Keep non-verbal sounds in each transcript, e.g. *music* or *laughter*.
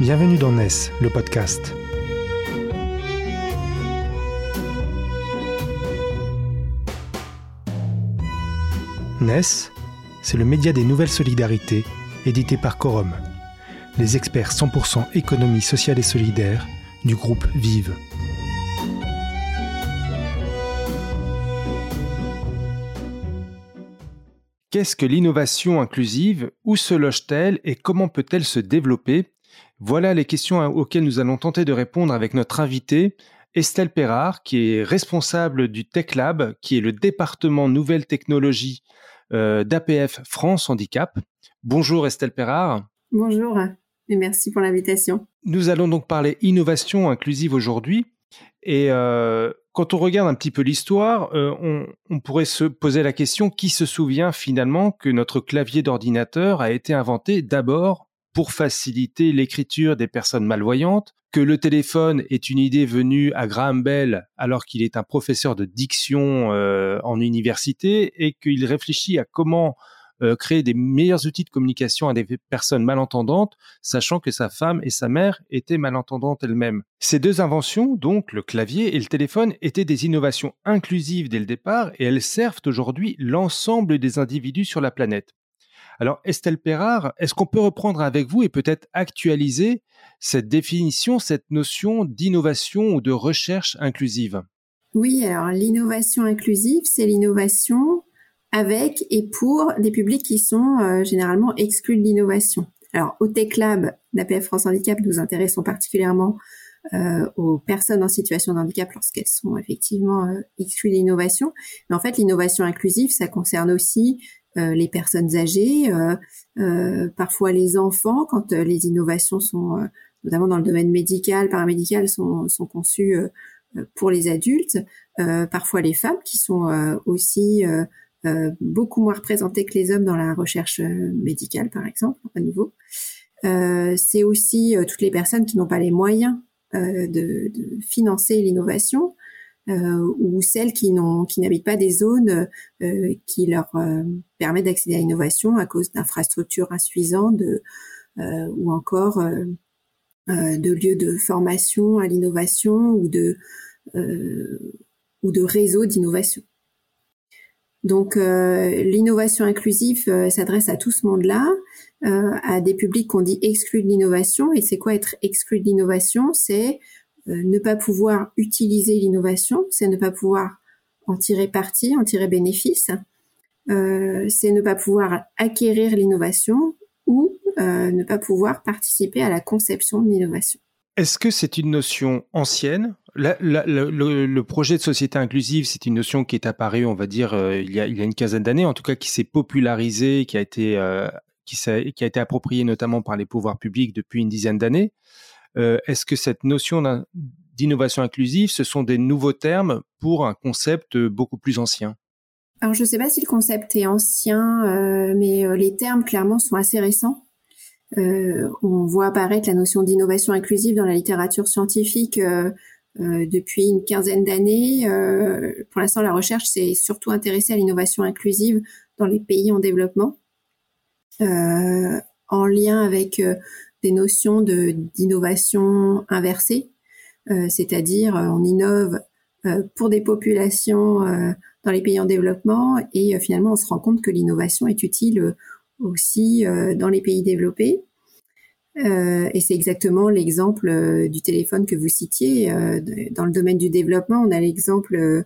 Bienvenue dans NES, le podcast. NES, c'est le média des nouvelles solidarités, édité par Quorum, les experts 100% économie sociale et solidaire du groupe Vive. Qu'est-ce que l'innovation inclusive? Où se loge-t-elle et comment peut-elle se développer? Voilà les questions auxquelles nous allons tenter de répondre avec notre invité, Estelle Perrard, qui est responsable du Tech Lab, qui est le département nouvelles technologies euh, d'APF France Handicap. Bonjour Estelle Perrard. Bonjour et merci pour l'invitation. Nous allons donc parler innovation inclusive aujourd'hui. Et euh, quand on regarde un petit peu l'histoire, euh, on, pourrait se poser la question qui se souvient finalement que notre clavier d'ordinateur a été inventé d'abord pour faciliter l'écriture des personnes malvoyantes, que le téléphone est une idée venue à Graham Bell alors qu'il est un professeur de diction euh, en université et qu'il réfléchit à comment euh, créer des meilleurs outils de communication à des personnes malentendantes, sachant que sa femme et sa mère étaient malentendantes elles-mêmes. Ces deux inventions, donc le clavier et le téléphone, étaient des innovations inclusives dès le départ et elles servent aujourd'hui l'ensemble des individus sur la planète. Alors Estelle Perrard, est-ce qu'on peut reprendre avec vous et peut-être actualiser cette définition, cette notion d'innovation ou de recherche inclusive? Oui, alors l'innovation inclusive, c'est l'innovation avec et pour des publics qui sont euh, généralement exclus de l'innovation. Alors, au Tech Lab d'APF France Handicap, nous intéressons particulièrement euh, aux personnes en situation de handicap lorsqu'elles sont effectivement euh, exclues de l'innovation. Mais en fait, l'innovation inclusive, ça concerne aussi les personnes âgées, parfois les enfants, quand les innovations sont, notamment dans le domaine médical, paramédical, sont, conçues pour les adultes, parfois les femmes qui sont aussi euh, beaucoup moins représentés que les hommes dans la recherche euh, médicale, par exemple, à nouveau. Euh, c'est aussi toutes les personnes qui n'ont pas les moyens de, financer l'innovation ou celles qui n'ont qui n'habitent pas des zones qui leur permettent d'accéder à l'innovation à cause d'infrastructures insuffisantes de, ou encore de lieux de formation à l'innovation ou de ou de réseaux d'innovation. Donc euh, l'innovation inclusive euh, s'adresse à tout ce monde-là, euh, à des publics qu'on dit exclus de l'innovation. Et c'est quoi être exclu de l'innovation? C'est ne pas pouvoir utiliser l'innovation, c'est ne pas pouvoir en tirer parti, en tirer bénéfice, c'est ne pas pouvoir acquérir l'innovation ou ne pas pouvoir participer à la conception de l'innovation. Est-ce que c'est une notion ancienne? Le, projet de société inclusive, c'est une notion qui est apparue, on va dire, euh, il, y a, une quinzaine d'années, en tout cas qui s'est popularisée, qui a été euh, qui, a été appropriée notamment par les pouvoirs publics depuis une dizaine d'années. Euh, est-ce que cette notion d'innovation inclusive, ce sont des nouveaux termes pour un concept beaucoup plus ancien? Alors je ne sais pas si le concept est ancien, mais les termes clairement sont assez récents. on voit apparaître la notion d'innovation inclusive dans la littérature scientifique euh, depuis une quinzaine d'années. Euh, pour l'instant, la recherche s'est surtout intéressée à l'innovation inclusive dans les pays en développement, euh, en lien avec des notions d'innovation inversée, c'est-à-dire on innove pour des populations dans les pays en développement et finalement on se rend compte que l'innovation est utile aussi dans les pays développés. Euh, et c'est exactement l'exemple euh, du téléphone que vous citiez. Euh, dans le domaine du développement, on a l'exemple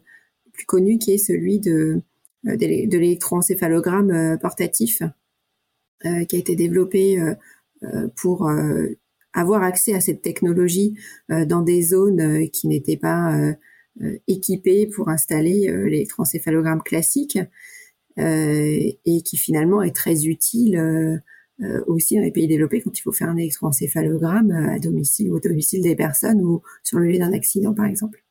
plus connu qui est celui de, de l'électroencéphalogramme portatif, qui a été développé pour avoir accès à cette technologie dans des zones qui n'étaient pas équipées pour installer l'électroencéphalogramme classique et qui finalement est très utile euh, aussi dans les pays développés quand il faut faire un électroencéphalogramme euh, à domicile ou au domicile des personnes ou sur le lieu d'un accident par exemple.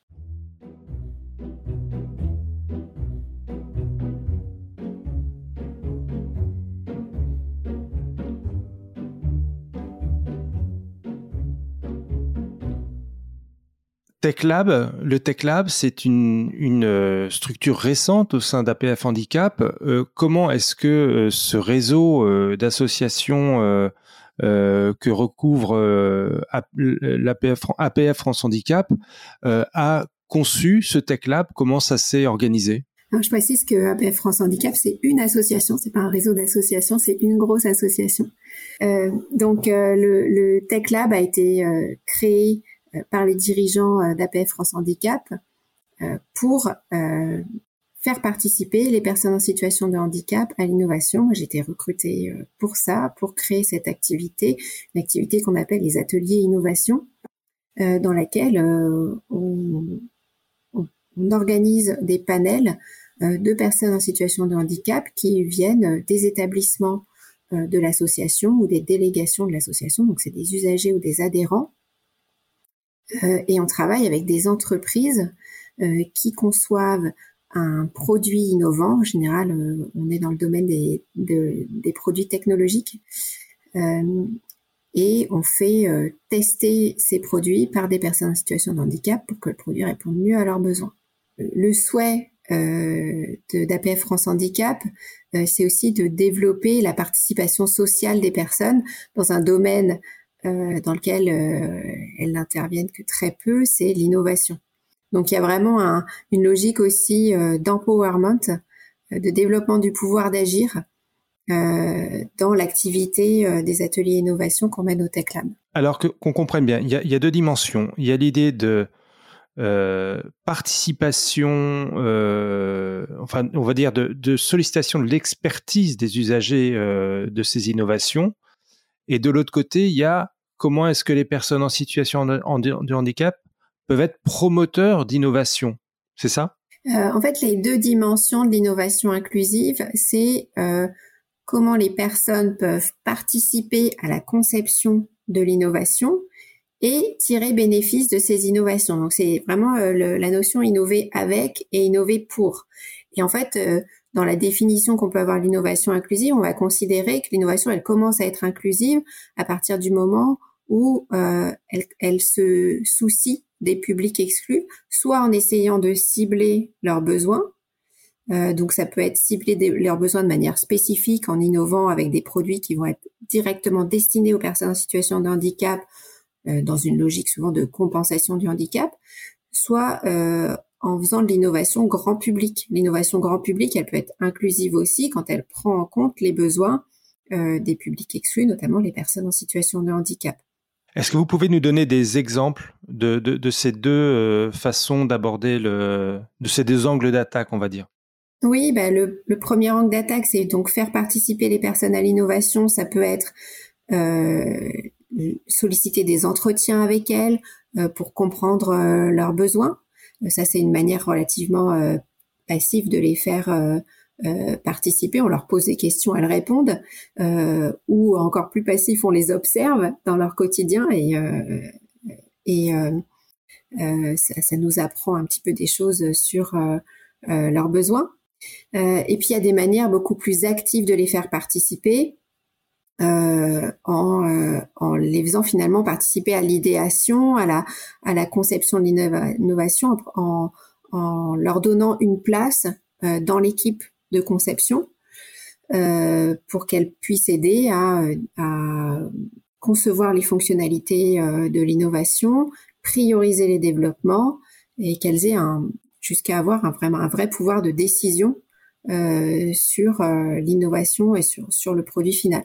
TechLab, le TechLab, c'est une, euh, structure récente au sein d'APF Handicap. Euh, comment est-ce que euh, ce réseau d'associations que recouvre l'APF APF France Handicap a conçu ce Tech Lab? Comment ça s'est organisé? Je précise que APF France Handicap, c'est une association, c'est pas un réseau d'associations, c'est une grosse association. Donc le, le, Tech Lab a été créé par les dirigeants d'APF France Handicap pour faire participer les personnes en situation de handicap à l'innovation. J'ai été recrutée pour ça, pour créer cette activité, une activité qu'on appelle les ateliers innovation, dans laquelle on, on, organise des panels de personnes en situation de handicap qui viennent des établissements euh, de l'association ou des délégations de l'association, donc c'est des usagers ou des adhérents. Euh, et on travaille avec des entreprises euh, qui conçoivent un produit innovant. En général, on est dans le domaine des, produits technologiques. et on fait tester ces produits par des personnes en situation de handicap pour que le produit réponde mieux à leurs besoins. Le souhait euh, d'APF France Handicap, euh, c'est aussi de développer la participation sociale des personnes dans un domaine euh, dans lequel elles n'interviennent que très peu, c'est l'innovation. Donc il y a vraiment une logique aussi d'empowerment, de développement du pouvoir d'agir dans l'activité des ateliers innovation qu'on mène au Tech Lab. Alors qu'on comprenne bien, il y, a, deux dimensions. Il y a l'idée de euh, participation, euh, enfin, on va dire de, sollicitation de l'expertise des usagers euh, de ces innovations. Et de l'autre côté, il y a comment est-ce que les personnes en situation de, handicap peuvent être promoteurs d'innovation. C'est ça? En fait, les deux dimensions de l'innovation inclusive, c'est comment les personnes peuvent participer à la conception de l'innovation et tirer bénéfice de ces innovations. Donc c'est vraiment euh, la notion innover avec et innover pour. Et en fait, euh, dans la définition qu'on peut avoir l'innovation inclusive, on va considérer que l'innovation, elle commence à être inclusive à partir du moment où euh, elle, elle, se soucie des publics exclus, soit en essayant de cibler leurs besoins. Euh, donc ça peut être cibler leurs besoins de manière spécifique en innovant avec des produits qui vont être directement destinés aux personnes en situation de handicap euh, dans une logique souvent de compensation du handicap, soit euh, en faisant de l'innovation grand public. L'innovation grand public, elle peut être inclusive aussi quand elle prend en compte les besoins euh, des publics exclus, notamment les personnes en situation de handicap. Est-ce que vous pouvez nous donner des exemples de, de, de ces deux façons d'aborder le, de ces deux angles d'attaque, on va dire? Oui, bah le, le, premier angle d'attaque, c'est donc faire participer les personnes à l'innovation. Ça peut être euh, solliciter des entretiens avec elles euh, pour comprendre euh, leurs besoins. Euh, ça, c'est une manière relativement passive de les faire participer. On leur pose des questions, elles répondent. ou encore plus passif, on les observe dans leur quotidien et, et ça, ça, nous apprend un petit peu des choses sur leurs besoins. et puis il y a des manières beaucoup plus actives de les faire participer. Euh, en, euh, en, les faisant finalement participer à l'idéation, à la, conception de l'innovation, en, leur donnant une place euh, dans l'équipe de conception pour qu'elles puissent aider à, concevoir les fonctionnalités de l'innovation, prioriser les développements et qu'elles aient jusqu'à avoir un, vraiment un vrai pouvoir de décision sur l'innovation et sur, sur le produit final.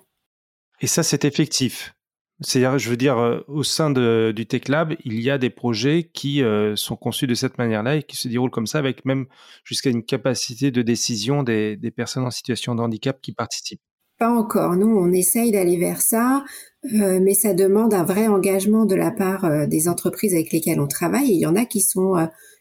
Et ça, c'est effectif. C'est-à-dire, je veux dire, euh, au sein du Tech Lab, il y a des projets qui euh, sont conçus de cette manière-là et qui se déroulent comme ça, avec même jusqu'à une capacité de décision des, des, personnes en situation de handicap qui participent. Pas encore. Nous, on essaye d'aller vers ça, euh, mais ça demande un vrai engagement de la part des entreprises avec lesquelles on travaille. Et il y en a qui sont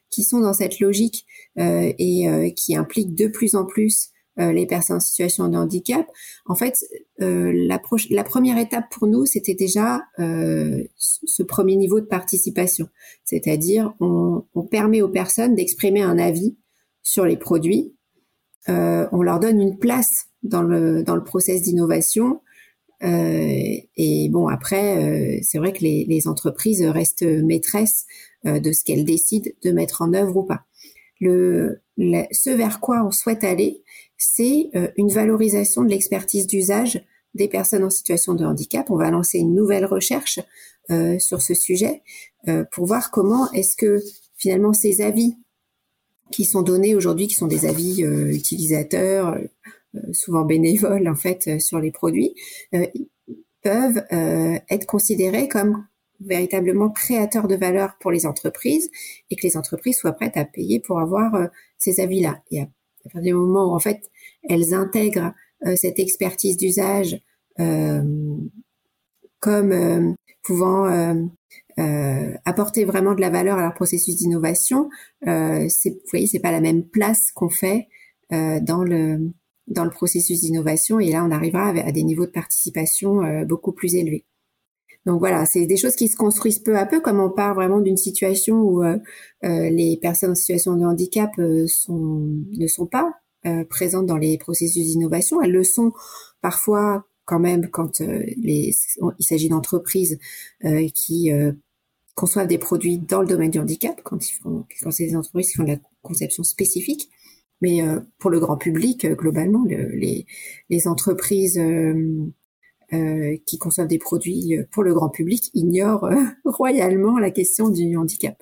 qui sont dans cette logique et qui impliquent de plus en plus euh, les personnes en situation de handicap. En fait, euh, la, la, première étape pour nous, c'était déjà euh, ce premier niveau de participation, c'est-à-dire on, on, permet aux personnes d'exprimer un avis sur les produits, on leur donne une place dans le dans le process d'innovation. et bon, après, c'est vrai que les, les, entreprises restent maîtresses de ce qu'elles décident de mettre en œuvre ou pas. Le, ce vers quoi on souhaite aller, c'est euh, une valorisation de l'expertise d'usage des personnes en situation de handicap. On va lancer une nouvelle recherche sur ce sujet pour voir comment est-ce que finalement ces avis qui sont donnés aujourd'hui, qui sont des avis utilisateurs, souvent bénévoles en fait sur les produits, peuvent être considérés comme véritablement créateur de valeur pour les entreprises et que les entreprises soient prêtes à payer pour avoir euh, ces avis-là. À, partir du moment où en fait elles intègrent euh, cette expertise d'usage euh, comme pouvant apporter vraiment de la valeur à leur processus d'innovation, c'est, vous voyez, c'est pas la même place qu'on fait dans le dans le processus d'innovation et là on arrivera à des niveaux de participation beaucoup plus élevés. Donc voilà, c'est des choses qui se construisent peu à peu, comme on part vraiment d'une situation où euh, euh, les personnes en situation de handicap euh, sont, ne sont pas présentes dans les processus d'innovation. Elles le sont parfois quand même quand les, il s'agit d'entreprises qui conçoivent des produits dans le domaine du handicap, quand, quand c'est des entreprises qui font de la conception spécifique. Mais pour le grand public, globalement, les, les entreprises euh, qui conçoivent des produits euh, pour le grand public ignorent euh, *laughs* royalement la question du handicap.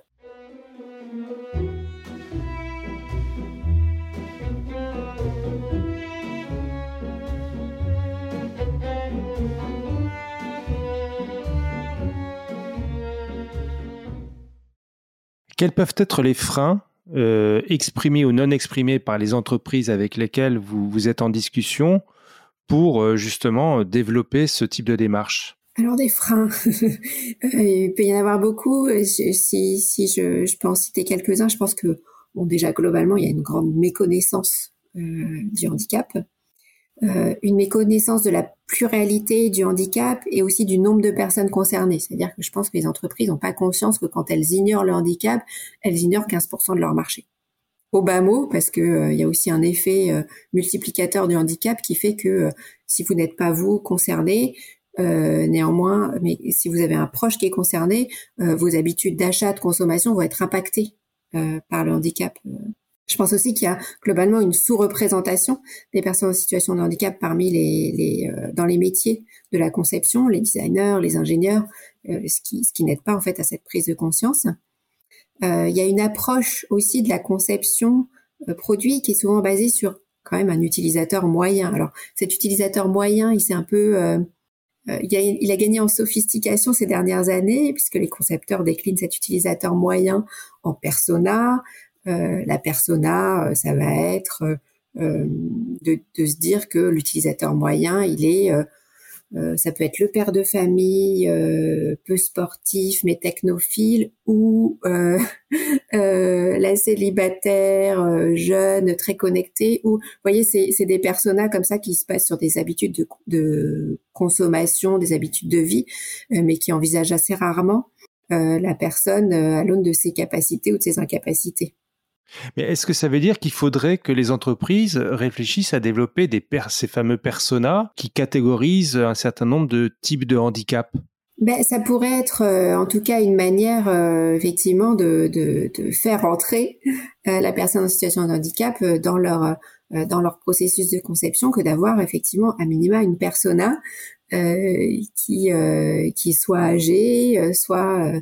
Quels peuvent être les freins exprimés ou non exprimés par les entreprises avec lesquelles vous êtes en discussion pour euh, justement euh, développer ce type de démarche alors des freins, *laughs* il peut y en avoir beaucoup. Si, je, peux en citer quelques-uns, je pense que déjà globalement il y a une grande méconnaissance euh, du handicap, euh, une méconnaissance de la pluralité du handicap et aussi du nombre de personnes concernées. C'est-à-dire que je pense que les entreprises n'ont pas conscience que quand elles ignorent le handicap, elles ignorent 15% de leur marché au bas mot, parce que euh, y a aussi un effet euh, multiplicateur du handicap qui fait que euh, si vous n'êtes pas vous concerné, néanmoins, mais si vous avez un proche qui est concerné, vos habitudes d'achat, de consommation vont être impactées par le handicap. Je pense aussi qu'il y a globalement une sous-représentation des personnes en situation de handicap parmi les, les dans les métiers de la conception, les designers, les ingénieurs, ce qui, ce qui n'aide pas en fait à cette prise de conscience. Euh, il y a une approche aussi de la conception euh, produit qui est souvent basée sur quand même un utilisateur moyen. Alors cet utilisateur moyen, il s'est un peu euh, il a, il, a, gagné en sophistication ces dernières années puisque les concepteurs déclinent cet utilisateur moyen en persona. la persona, ça va être de, de, se dire que l'utilisateur moyen, il est euh, ça peut être le père de famille, euh, peu sportif mais technophile, ou euh, *laughs* la célibataire, jeune, très connectée. Ou, vous voyez, c'est des personas comme ça qui se passent sur des habitudes de, de consommation, des habitudes de vie, mais qui envisagent assez rarement la personne à l'aune de ses capacités ou de ses incapacités. Mais est-ce que ça veut dire qu'il faudrait que les entreprises réfléchissent à développer ces fameux personas qui catégorisent un certain nombre de types de handicap ben, ça pourrait être euh, en tout cas une manière euh, effectivement de, faire entrer euh, la personne en situation de handicap dans leur dans leur processus de conception que d'avoir effectivement à minima une persona qui qui soit âgée, soit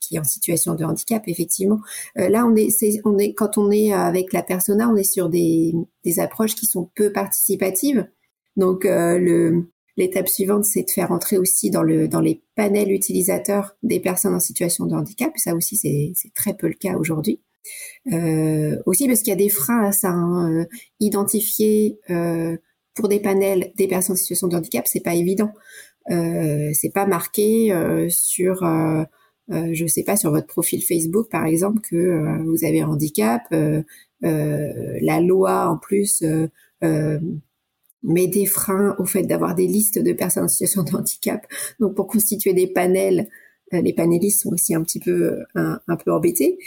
qui est en situation de handicap, effectivement. Euh, là, on est, on est, quand on est avec la persona, on est sur des, des approches qui sont peu participatives. Donc, euh, le, l'étape suivante, c'est de faire entrer aussi dans le, dans les panels utilisateurs des personnes en situation de handicap. Ça aussi, c'est, très peu le cas aujourd'hui. Euh, aussi parce qu'il y a des freins à ça. Hein. Identifier euh, pour des panels des personnes en situation de handicap, c'est pas évident. Euh, c'est pas marqué sur euh, je ne sais pas, sur votre profil Facebook, par exemple, que euh, vous avez un handicap. Euh, la loi, en plus, met des freins au fait d'avoir des listes de personnes en situation de handicap. Donc, pour constituer des panels, les panélistes sont aussi un petit peu un, peu embêtés.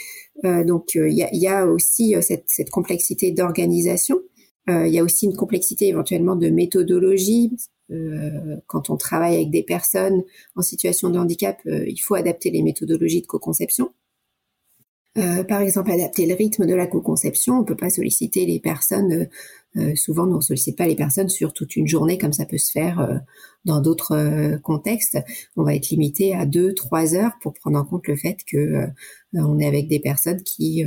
donc, il y a, y, a, aussi cette, cette complexité d'organisation. Il y a aussi une complexité éventuellement de méthodologie. Euh, quand on travaille avec des personnes en situation de handicap, euh, il faut adapter les méthodologies de co-conception. par exemple, adapter le rythme de la co-conception. On peut pas solliciter les personnes. souvent, on ne sollicite pas les personnes sur toute une journée comme ça peut se faire dans d'autres contextes. On va être limité à deux, trois heures pour prendre en compte le fait que on est avec des personnes qui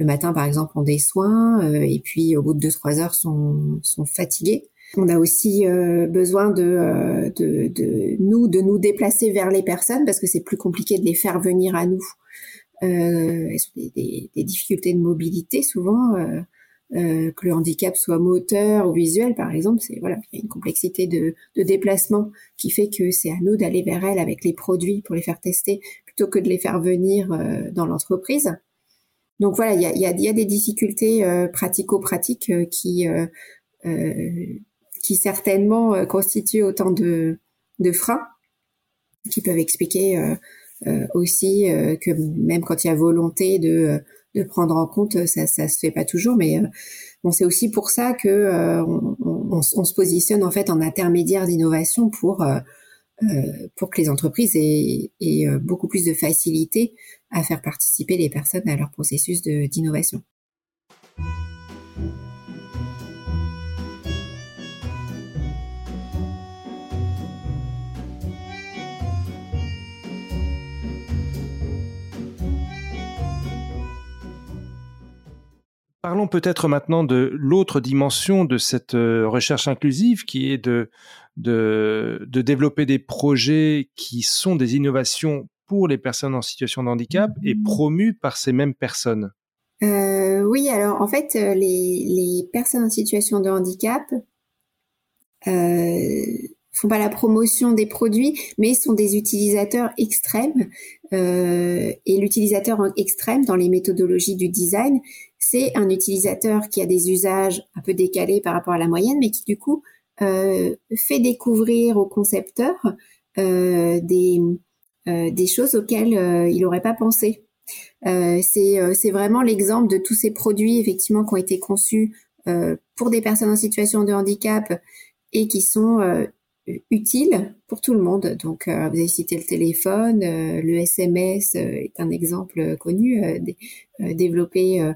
le matin, par exemple, ont des soins et puis au bout de deux, trois heures sont, fatigués. On a aussi euh, besoin euh, de, de, nous, de nous déplacer vers les personnes parce que c'est plus compliqué de les faire venir à nous. Euh, des, des, difficultés de mobilité souvent, euh, euh, que le handicap soit moteur ou visuel par exemple, c'est voilà, il y a une complexité de, de déplacement qui fait que c'est à nous d'aller vers elles avec les produits pour les faire tester plutôt que de les faire venir dans l'entreprise. Donc voilà, il y a, y, a, y a, des difficultés pratico-pratiques qui qui certainement euh, constituent autant de, de freins qui peuvent expliquer euh, euh, aussi que même quand il y a volonté de, de prendre en compte, ça ça se fait pas toujours, mais bon c'est aussi pour ça que on, on, se positionne en fait en intermédiaire d'innovation pour pour que les entreprises aient, aient, beaucoup plus de facilité à faire participer les personnes à leur processus d'innovation. Parlons peut-être maintenant de l'autre dimension de cette euh, recherche inclusive qui est de, de, développer des projets qui sont des innovations pour les personnes en situation de handicap et promus par ces mêmes personnes. Euh, oui, alors en fait, euh, les, les, personnes en situation de handicap euh, font pas la promotion des produits, mais sont des utilisateurs extrêmes. Et l'utilisateur extrême dans les méthodologies du design, c'est un utilisateur qui a des usages un peu décalés par rapport à la moyenne, mais qui du coup euh, fait découvrir au concepteur euh, des, euh, des choses auxquelles il n'aurait pas pensé. C'est vraiment l'exemple de tous ces produits effectivement qui ont été conçus pour des personnes en situation de handicap et qui sont utile pour tout le monde. Donc, vous avez cité le téléphone, le SMS est un exemple connu, développé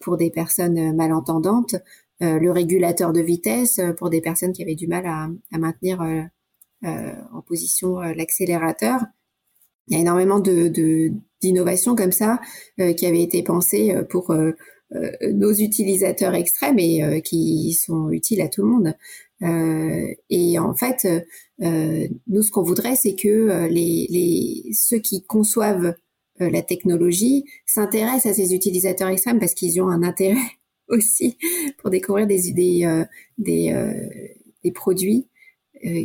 pour des personnes malentendantes, le régulateur de vitesse pour des personnes qui avaient du mal à, maintenir en position l'accélérateur. Il y a énormément d'innovations comme ça qui avaient été pensées pour nos utilisateurs extrêmes et qui sont utiles à tout le monde. Euh, et en fait, euh, nous, ce qu'on voudrait, c'est que euh, les, ceux qui conçoivent la technologie s'intéressent à ces utilisateurs extrêmes parce qu'ils ont un intérêt *laughs* aussi pour découvrir des, des, des, des produits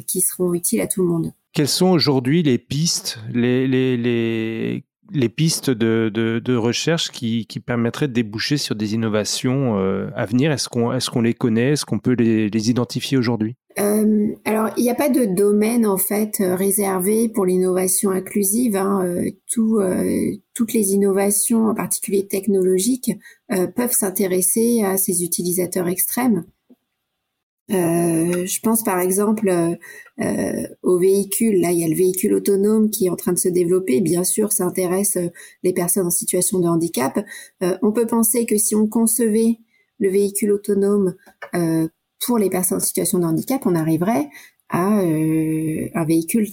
qui seront utiles à tout le monde. Quelles sont aujourd'hui les pistes, les, les, les les pistes de, recherche qui, permettraient de déboucher sur des innovations euh, à venir Est-ce qu'on les connaît? Est-ce qu'on peut les, identifier aujourd'hui? Euh, Alors, il n'y a pas de domaine en fait euh, réservé pour l'innovation inclusive. Hein. Tout, toutes les innovations, en particulier technologiques, peuvent s'intéresser à ces utilisateurs extrêmes. Euh, je pense par exemple euh, euh, aux véhicules. Là, il y a le véhicule autonome qui est en train de se développer. Bien sûr, ça intéresse les personnes en situation de handicap. on peut penser que si on concevait le véhicule autonome pour les personnes en situation de handicap, on arriverait à un véhicule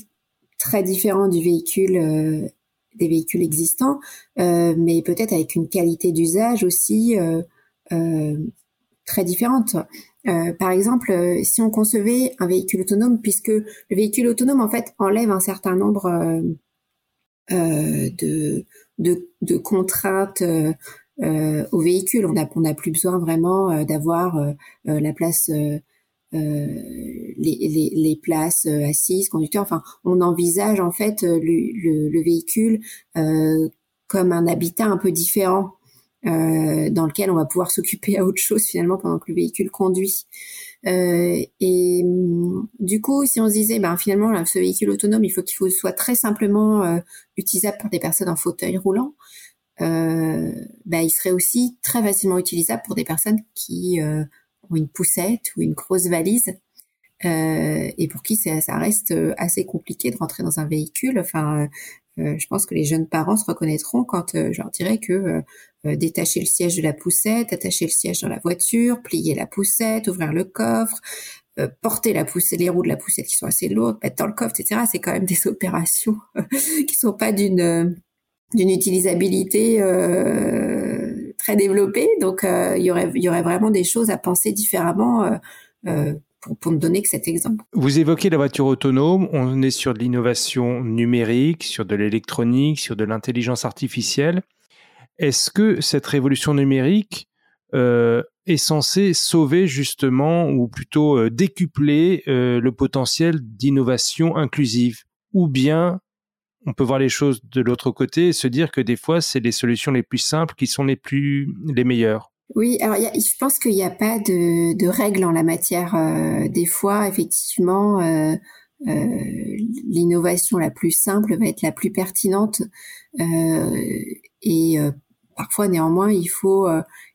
très différent du véhicule des véhicules existants, mais peut-être avec une qualité d'usage aussi très différente. Euh, par exemple, euh, si on concevait un véhicule autonome, puisque le véhicule autonome en fait enlève un certain nombre euh, de, de, de, contraintes au véhicule, on n'a on plus besoin vraiment d'avoir la place, les, les, les, places assises, conducteurs. Enfin, on envisage en fait le, le, le véhicule comme un habitat un peu différent euh, dans lequel on va pouvoir s'occuper à autre chose finalement pendant que le véhicule conduit. Euh, et mm, du coup, si on se disait, ben finalement, là, ce véhicule autonome, il faut qu'il soit très simplement euh, utilisable pour des personnes en fauteuil roulant. Euh, ben, il serait aussi très facilement utilisable pour des personnes qui ont une poussette ou une grosse valise. Et pour qui ça, reste assez compliqué de rentrer dans un véhicule. Enfin, je pense que les jeunes parents se reconnaîtront quand je leur dirais que détacher le siège de la poussette, attacher le siège dans la voiture, plier la poussette, ouvrir le coffre, porter la poussette, les roues de la poussette qui sont assez lourdes, mettre dans le coffre, etc. C'est quand même des *laughs* opérations qui sont pas d'une d'une utilisabilité euh, très développée. Donc, euh, il y aurait il y aurait vraiment des choses à penser différemment. Euh, pour, ne donner que cet exemple. Vous évoquez la voiture autonome, on est sur de l'innovation numérique, sur de l'électronique, sur de l'intelligence artificielle. Est-ce que cette révolution numérique euh, est censée sauver justement, ou plutôt décupler le potentiel d'innovation inclusive? Ou bien on peut voir les choses de l'autre côté et se dire que des fois, c'est les solutions les plus simples qui sont les plus les meilleures? Oui, alors je pense qu'il n'y a pas de, de règles en la matière. Euh, des fois, effectivement, euh, euh, l'innovation la plus simple va être la plus pertinente. et parfois, néanmoins, il faut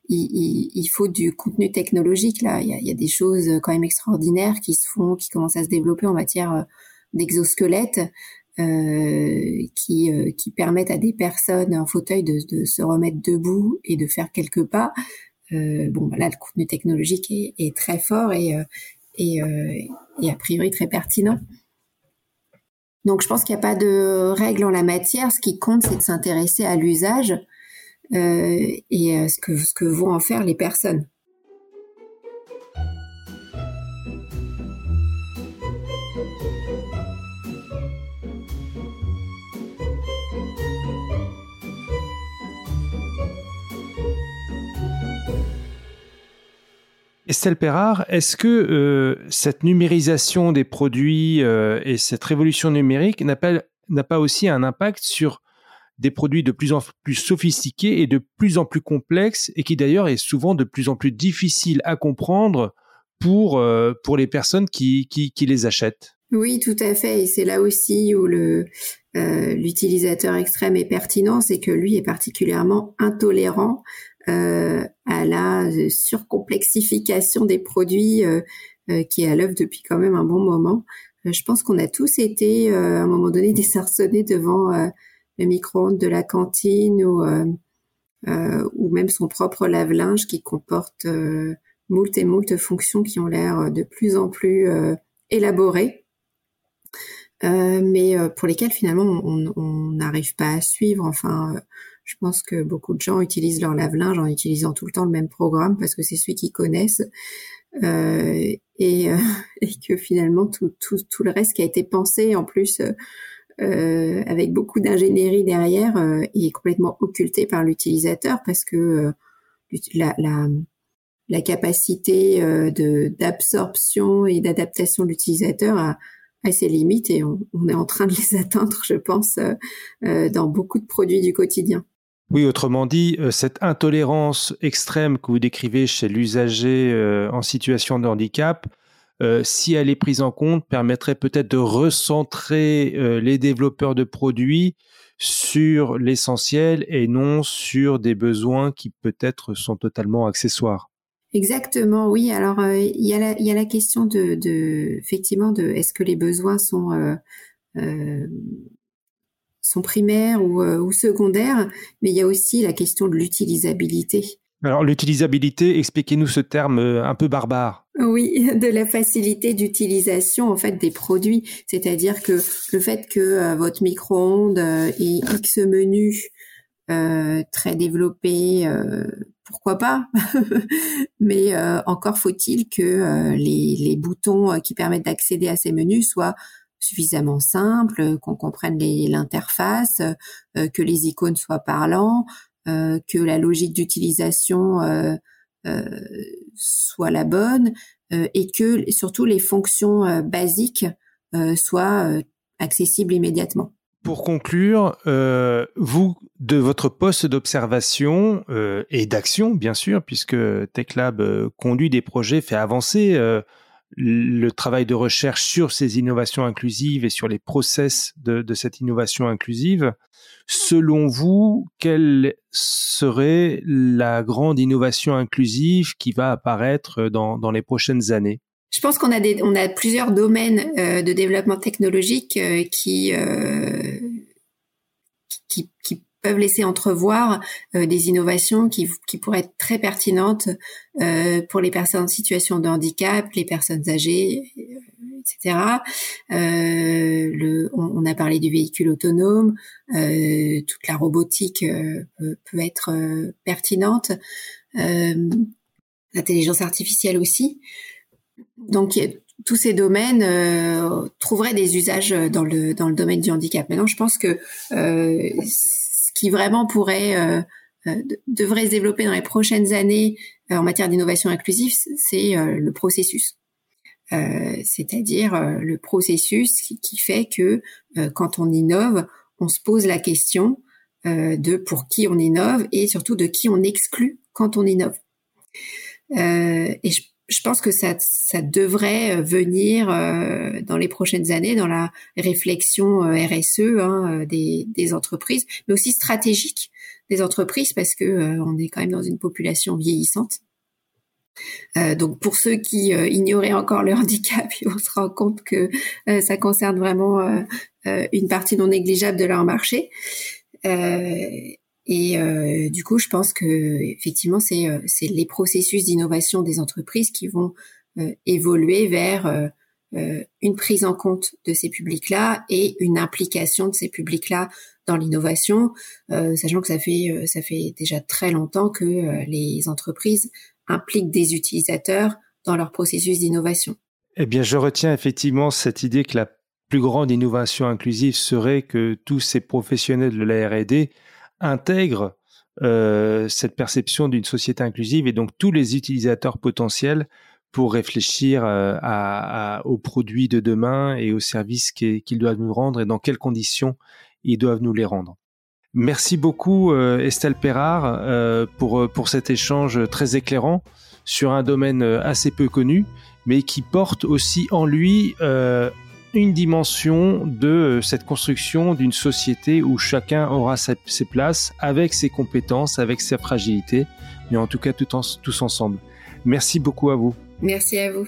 il, il, faut du contenu technologique. Là, il y, a, il y a des choses quand même extraordinaires qui se font, qui commencent à se développer en matière d'exosquelettes. Euh, qui, euh, qui permettent à des personnes en fauteuil de, de, se remettre debout et de faire quelques pas. Euh, bon, là, le contenu technologique est, est très fort et, euh, et, et, a priori très pertinent. Donc, je pense qu'il n'y a pas de règle en la matière. Ce qui compte, c'est de s'intéresser à l'usage et ce que, ce que vont en faire les personnes. Est-ce que euh, cette numérisation des produits euh, et cette révolution numérique n'a pas, aussi un impact sur des produits de plus en plus sophistiqués et de plus en plus complexes et qui d'ailleurs est souvent de plus en plus difficile à comprendre pour, euh, pour les personnes qui, qui, qui, les achètent? Oui, tout à fait. Et c'est là aussi où le, l'utilisateur extrême est pertinent, c'est que lui est particulièrement intolérant euh, à la surcomplexification des produits euh, euh, qui est à l'œuvre depuis quand même un bon moment. je pense qu'on a tous été à un moment donné *laughs* désarçonnés devant le micro-ondes de la cantine ou ou même son propre lave-linge qui comporte moult et moult fonctions qui ont l'air de plus en plus élaborées. Euh, mais pour lesquelles finalement on n'arrive pas à suivre. Enfin, je pense que beaucoup de gens utilisent leur lave-linge en utilisant tout le temps le même programme parce que c'est celui qu'ils connaissent. Euh, et, euh, *laughs* et, que finalement tout, tout, tout, le reste qui a été pensé en plus euh, avec beaucoup d'ingénierie derrière euh, est complètement occulté par l'utilisateur parce que euh, la, la, la, capacité de d'absorption et d'adaptation de l'utilisateur a, a, ses limites et on, on, est en train de les *laughs* atteindre, je pense, dans beaucoup de produits du quotidien. Oui, autrement dit, euh, cette intolérance extrême que vous décrivez chez l'usager euh, en situation de handicap, euh, si elle est prise en compte, permettrait peut-être de recentrer les développeurs de produits sur l'essentiel et non sur des besoins qui peut-être sont totalement accessoires. Exactement, oui. Alors il y, a la, question de, de effectivement de est-ce que les besoins sont sont primaires ou, euh, ou secondaires, mais il y a aussi la question de l'utilisabilité. Alors l'utilisabilité, expliquez-nous ce terme euh, un peu barbare. Oui, *laughs* de la facilité d'utilisation en fait des produits, c'est-à-dire que le fait que euh, votre micro-ondes ait X menus très développés, pourquoi pas? *laughs* Mais encore faut-il que les, les, boutons qui permettent d'accéder à ces menus soient suffisamment simple, qu'on comprenne l'interface, euh, que les icônes soient parlants, euh, que la logique d'utilisation euh, soit la bonne et que surtout les fonctions basiques soient accessibles immédiatement. Pour conclure, vous, de votre poste d'observation et d'action, bien sûr, puisque TechLab conduit des projets, fait avancer le travail de recherche sur ces innovations inclusives et sur les process de, cette innovation inclusive. Selon vous, quelle serait la grande innovation inclusive qui va apparaître dans, les prochaines années? Je pense qu'on a plusieurs domaines de développement technologique qui, qui, qui peuvent laisser entrevoir euh, des innovations qui, pourraient être très pertinentes euh, pour les personnes en situation de handicap, les personnes âgées, euh, etc. On, a parlé du véhicule autonome, toute la robotique peut, être pertinente, l'intelligence artificielle aussi. Donc tous ces domaines trouveraient des usages dans le dans le domaine du handicap. Maintenant, je pense que qui vraiment pourrait euh, euh, devrait se développer dans les prochaines années euh, en matière d'innovation inclusive, c'est le processus. c'est-à-dire le processus qui fait que quand on innove, on se pose la question de pour qui on innove et surtout de qui on exclut quand on innove. Je pense que ça, ça devrait euh, venir euh, dans les prochaines années dans la réflexion euh, RSE hein, des, des, entreprises, mais aussi stratégique des entreprises parce que on est quand même dans une population vieillissante. donc pour ceux qui ignoraient encore le *laughs* handicap, on se rend compte que ça concerne vraiment une partie non négligeable de leur marché. Et euh, du coup, je pense que effectivement, c'est euh, les processus d'innovation des entreprises qui vont euh, évoluer vers euh, une prise en compte de ces publics-là et une implication de ces publics-là dans l'innovation, sachant que ça fait ça fait déjà très longtemps que les entreprises impliquent des utilisateurs dans leur processus d'innovation. Eh bien, je retiens effectivement cette idée que la plus grande innovation inclusive serait que tous ces professionnels de la R&D intègre euh, cette perception d'une société inclusive et donc tous les utilisateurs potentiels pour réfléchir euh, à, aux produits de demain et aux services qu'ils doivent nous rendre et dans quelles conditions ils doivent nous les rendre. Merci beaucoup euh, Estelle Perrard pour, pour cet échange très éclairant sur un domaine assez peu connu, mais qui porte aussi en lui une dimension de euh, cette construction d'une société où chacun aura ses places avec ses compétences, avec sa fragilité, mais en tout cas tous ensemble. Merci beaucoup à vous. Merci à vous.